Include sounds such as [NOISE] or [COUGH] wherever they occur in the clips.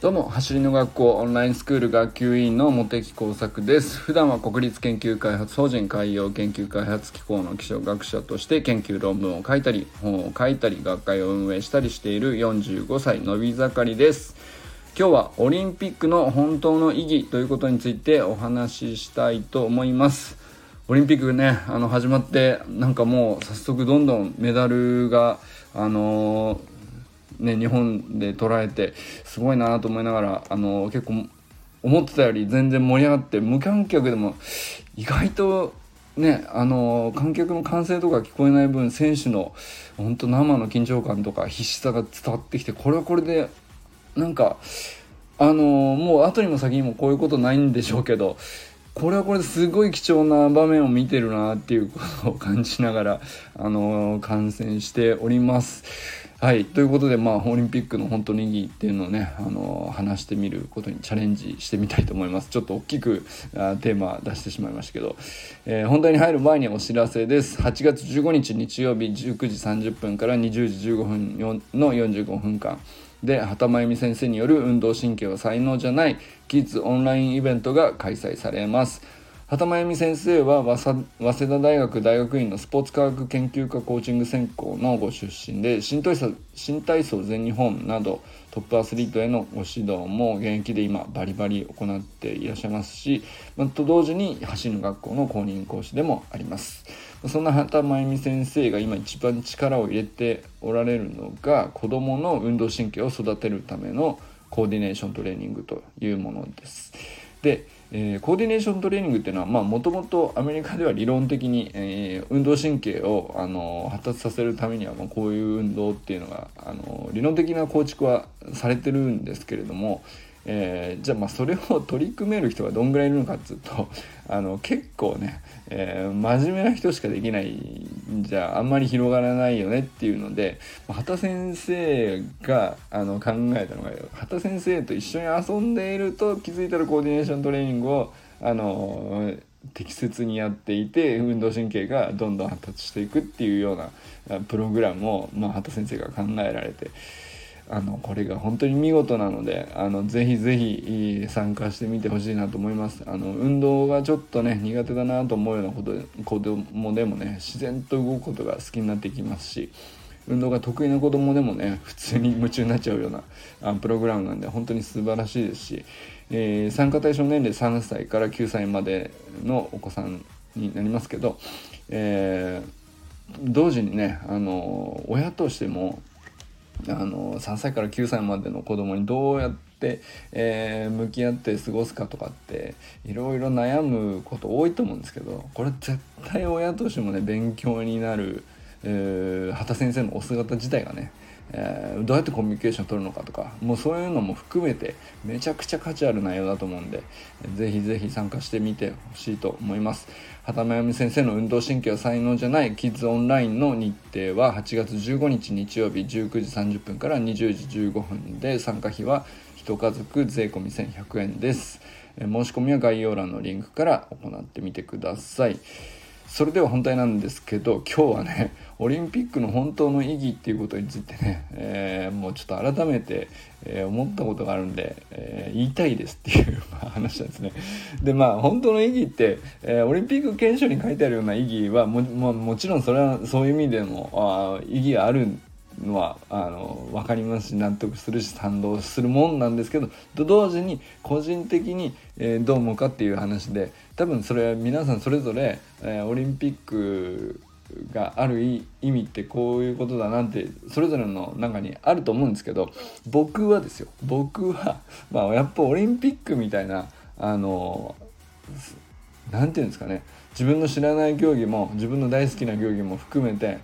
どうも走りの学校オンラインスクール学級委員の茂木耕作です。普段は国立研究開発法人海洋研究開発機構の気象学者として研究論文を書いたり本を書いたり学会を運営したりしている45歳のび盛りです。今日はオリンピックの本当の意義ということについてお話ししたいと思います。オリンピックねあの始まってなんかもう早速どんどんメダルがあのね、日本で捉えてすごいなと思いながらあの結構思ってたより全然盛り上がって無観客でも意外とねあの観客の歓声とか聞こえない分選手の本当生の緊張感とか必死さが伝わってきてこれはこれでなんかあのもう後にも先にもこういうことないんでしょうけどこれはこれですごい貴重な場面を見てるなっていうことを感じながらあの観戦しております。はい。ということでまあオリンピックの本当に意義っていうのをねあの話してみることにチャレンジしてみたいと思います。ちょっと大きくあテーマ出してしまいましたけど、えー、本題に入る前にお知らせです。8月15日日曜日19時30分から20時15分の45分間。で畑真由美先生による運動神経は才能じゃないキッズオンラインイベントが開催されます。畑真由美先生は早稲田大学大学院のスポーツ科学研究科コーチング専攻のご出身で新体操新体操全日本などトップアスリートへのご指導も現役で今バリバリ行っていらっしゃいますし、まと同時に走る学校の公認講師でもあります。そんな畑真由美先生が今一番力を入れておられるのが子どもの運動神経を育てるためのコーディネーショントレーニングというものです。でえー、コーディネーショントレーニングっていうのはもともとアメリカでは理論的に、えー、運動神経をあの発達させるためには、まあ、こういう運動っていうのがあの理論的な構築はされてるんですけれども、えー、じゃあまあそれを取り組める人がどんぐらいいるのかっつうと [LAUGHS] あの結構ね、えー、真面目な人しかできないんじゃああんまり広がらないよねっていうので畑先生があの考えたのが畑先生と一緒に遊んでいると気づいたらコーディネーショントレーニングをあの適切にやっていて運動神経がどんどん発達していくっていうようなプログラムを、まあ、畑先生が考えられて。あのこれが本当に見事なのであのぜひぜひ参加してみてほしいなと思います。あの運動がちょっとね苦手だなと思うようなこと子供でもね自然と動くことが好きになってきますし運動が得意な子供でもね普通に夢中になっちゃうようなあプログラムなんで本当に素晴らしいですし、えー、参加対象年齢3歳から9歳までのお子さんになりますけど、えー、同時にねあの親としてもあの3歳から9歳までの子供にどうやって、えー、向き合って過ごすかとかっていろいろ悩むこと多いと思うんですけどこれ絶対親としてもね勉強になる、えー、畑先生のお姿自体がねえー、どうやってコミュニケーション取るのかとかもうそういうのも含めてめちゃくちゃ価値ある内容だと思うんでぜひぜひ参加してみてほしいと思います。畑真由美先生の運動神経は才能じゃないキッズオンラインの日程は8月15日日曜日19時30分から20時15分で参加費は1家族税込1100円です。申し込みは概要欄のリンクから行ってみてください。それでは本題なんですけど今日はねオリンピックの本当の意義っていうことについてね、えー、もうちょっと改めて、えー、思ったことがあるんで、えー、言いたいですっていう、[LAUGHS] 話なんですね。でまあ本当の意義って、えオリンピック憲章に書いてあるような意義はもももちろんそれはそういう意味でもあ意義があるのはあの分かりますし納得するし賛同するもんなんですけどと同時に個人的に、えー、どう思うかっていう話で多分それは皆さんそれぞれ、えー、オリンピックがある意味ってこういうことだなってそれぞれの中にあると思うんですけど僕はですよ。僕は、まあ、やっぱオリンピックみたいなあの何て言うんですかね。自分の知らない競技も自分の大好きな競技も含めて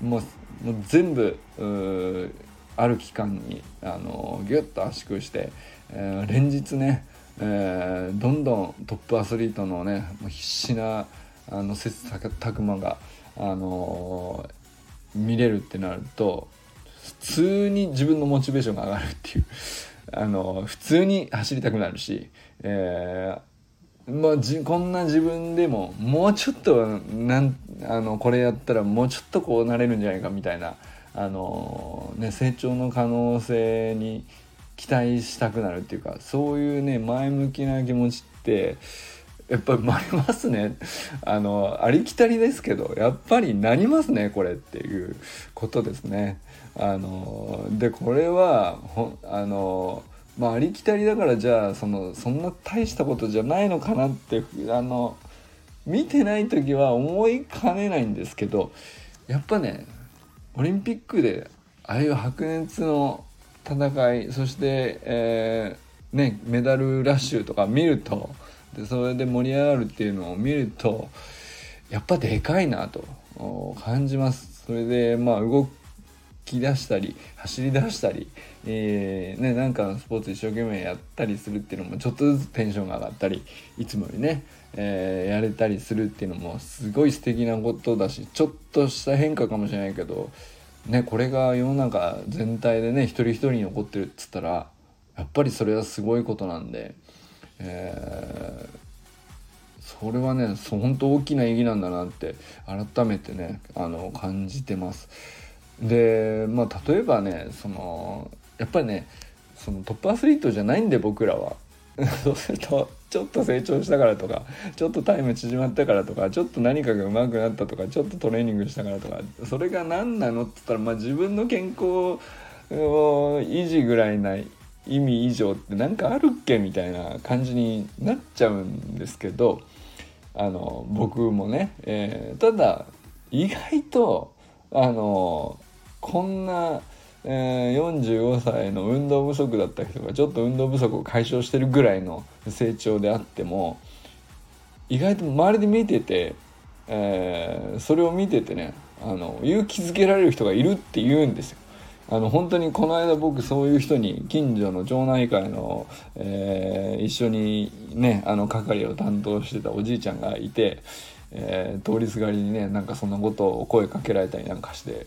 もう全部ある期間にあのギュッと圧縮して、えー、連日ね、えー、どんどんトップアスリートのねもう必死なあの切磋琢磨が、あの、見れるってなると普通に自分のモチベーションが上がるっていう、[LAUGHS] あの、普通に走りたくなるし、えーまあ、じこんな自分でももうちょっとなんあのこれやったらもうちょっとこうなれるんじゃないかみたいなあのね成長の可能性に期待したくなるっていうかそういうね前向きな気持ちってやっぱり生まれますねあのありきたりですけどやっぱりなりますねこれっていうことですね。あのでこれはほあのまあありきたりだからじゃあそのそんな大したことじゃないのかなってあの見てない時は思いかねないんですけどやっぱねオリンピックでああいう白熱の戦いそして、えー、ね、メダルラッシュとか見るとでそれで盛り上がるっていうのを見るとやっぱでかいなと感じます。それでまあ動き出したり走り出したり、えー、ね、なんかスポーツ一生懸命やったりするっていうのもちょっとずつテンションが上がったりいつもよりね、えー、やれたりするっていうのもすごい素敵なことだしちょっとした変化かもしれないけど、ね、これが世の中全体でね一人一人に起こってるっつったらやっぱりそれはすごいことなんで、えー、それはね本当大きな意義なんだなって改めてねあの感じてます。でまあ例えばねそのやっぱりねそのトップアスリートじゃないんで僕らは [LAUGHS] そうするとちょっと成長したからとかちょっとタイム縮まったからとかちょっと何かが上手くなったとかちょっとトレーニングしたからとかそれが何なのって言ったら、まあ、自分の健康を維持ぐらいない意味以上って何かあるっけみたいな感じになっちゃうんですけどあの僕もね、えー、ただ意外とあのこんな、えー、45歳の運動不足だった人がちょっと運動不足を解消してるぐらいの成長であっても意外と周りで見てて、えー、それを見ててねあの勇気づけられる人がいるって言うんですよ。あの本当にこの間僕そういう人に近所の町内会の、えー、一緒にねあの係を担当してたおじいちゃんがいて、えー、通りすがりにねなんかそんなことを声かけられたりなんかして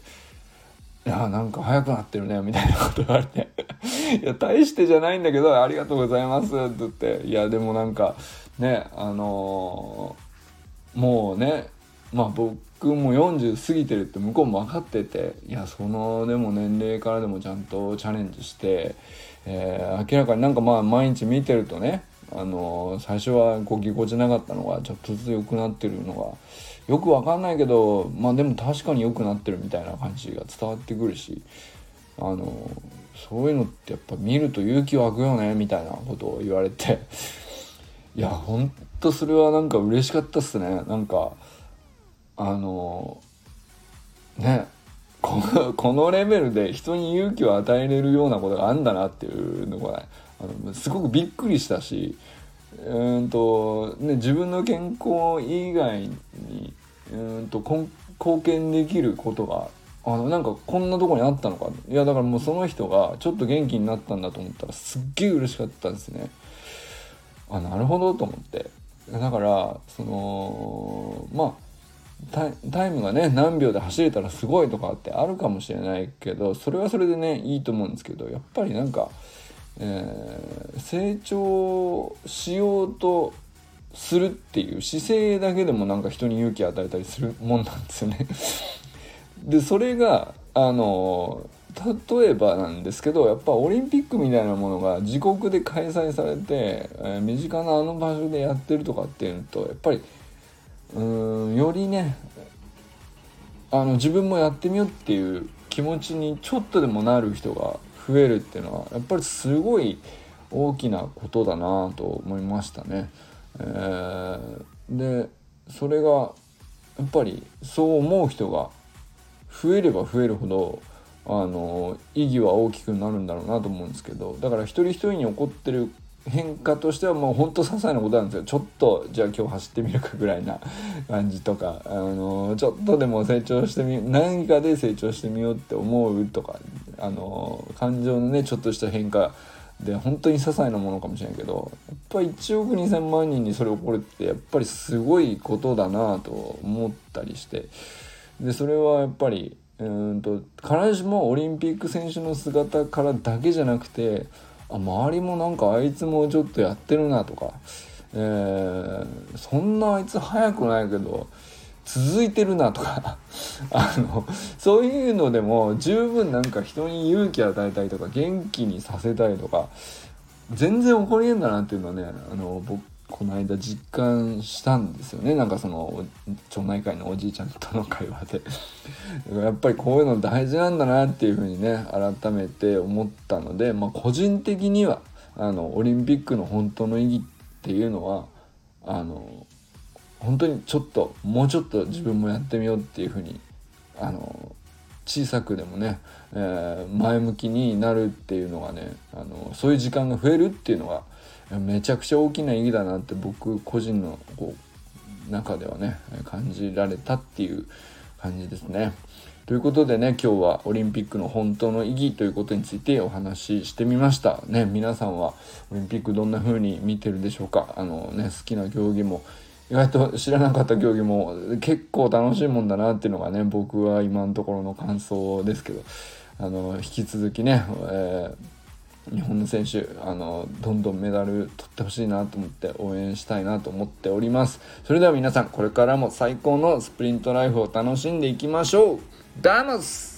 いやなんか早くなってるねみたいなこと言われて [LAUGHS] いや大してじゃないんだけどありがとうございますって言っていやでもなんかねあのー、もうねまあ僕も40過ぎてるって向こうも分かってていやそのでも年齢からでもちゃんとチャレンジして、えー、明らかになんかまあ毎日見てるとねあの、最初はこうぎこちなかったのがちょっとずつ良くなってるのがよくわかんないけどまあでも確かに良くなってるみたいな感じが伝わってくるしあのそういうのってやっぱ見ると勇気湧くよねみたいなことを言われて。いやほんとそれはなんか嬉しかったっすね。なんかあのねこの [LAUGHS] このレベルで人に勇気を与えれるようなことがあんだなっていうのが、ね、あのすごくびっくりしたしうんと、ね、自分の健康以外にうんと貢献できることがあのなんかこんなとこにあったのかいやだからもうその人がちょっと元気になったんだと思ったらすっげえ嬉しかったんですね。あなるほどと思ってだからそのまあタイムがね何秒で走れたらすごいとかってあるかもしれないけどそれはそれでねいいと思うんですけどやっぱりなんかえー、成長しようとするっていう姿勢だけでもなんか人に勇気与えたりするもんなんですよね。[LAUGHS] でそれがあの例えばなんですけどやっぱオリンピックみたいなものが自国で開催されて、えー、身近なあの場所でやってるとかっていうとやっぱりうんよりねあの自分もやってみようっていう気持ちにちょっとでもなる人が増えるっていうのはやっぱりすごい大きなことだなと思いましたね。えー、でそれがやっぱりそう思う人が増えれば増えるほどあの意義は大きくなるんだろうなと思うんですけどだから一人一人に起こってる変化としてはもうほんと些細なことなんですよ。ちょっとじゃあ今日走ってみるかぐらいな [LAUGHS] 感じとか。あのちょっとでも成長してみ何かで成長してみようって思うとかあの感情のねちょっとした変化で本当に些細なものかもしれないけどやっぱり1億2,000万人にそれ起こるってやっぱりすごいことだなと思ったりして。でそれはやっぱりうんと必ずしもオリンピック選手の姿からだけじゃなくてあ周りもなんかあいつもちょっとやってるなとか、えー、そんなあいつ早くないけど続いてるなとか。[LAUGHS] あのそういうのでも十分なんか人に勇気与えたりとか元気にさせたりとか全然起こりえんだなっていうのはねあの僕この間実感したんですよね。なんかその町内会のおじいちゃんとの会話で。[LAUGHS] やっぱりこういうの大事なんだなっていうふうにね改めて思ったので、まあ、個人的にはあのオリンピックの本当の意義っていうのはあの本当にちょっともうちょっと自分もやってみようっていうふうにあの小さくでもね、えー、前向きになるっていうのがねあのそういう時間が増えるっていうのがめちゃくちゃ大きな意義だなって僕個人のこう中ではね感じられたっていう感じですね。ということでね今日はオリンピックの本当の意義ということについてお話ししてみました。ね皆さんはオリンピックどんな風に見てるでしょうか。あのね好きな競技も意外と知らなかった競技も結構楽しいもんだなっていうのがね僕は今のところの感想ですけど。あの引き続きね、えー、日本の選手あのどんどんメダル取ってほしいなと思って応援したいなと思っております。それでは皆さんこれからも最高のスプリントライフを楽しんでいきましょう。ダムス!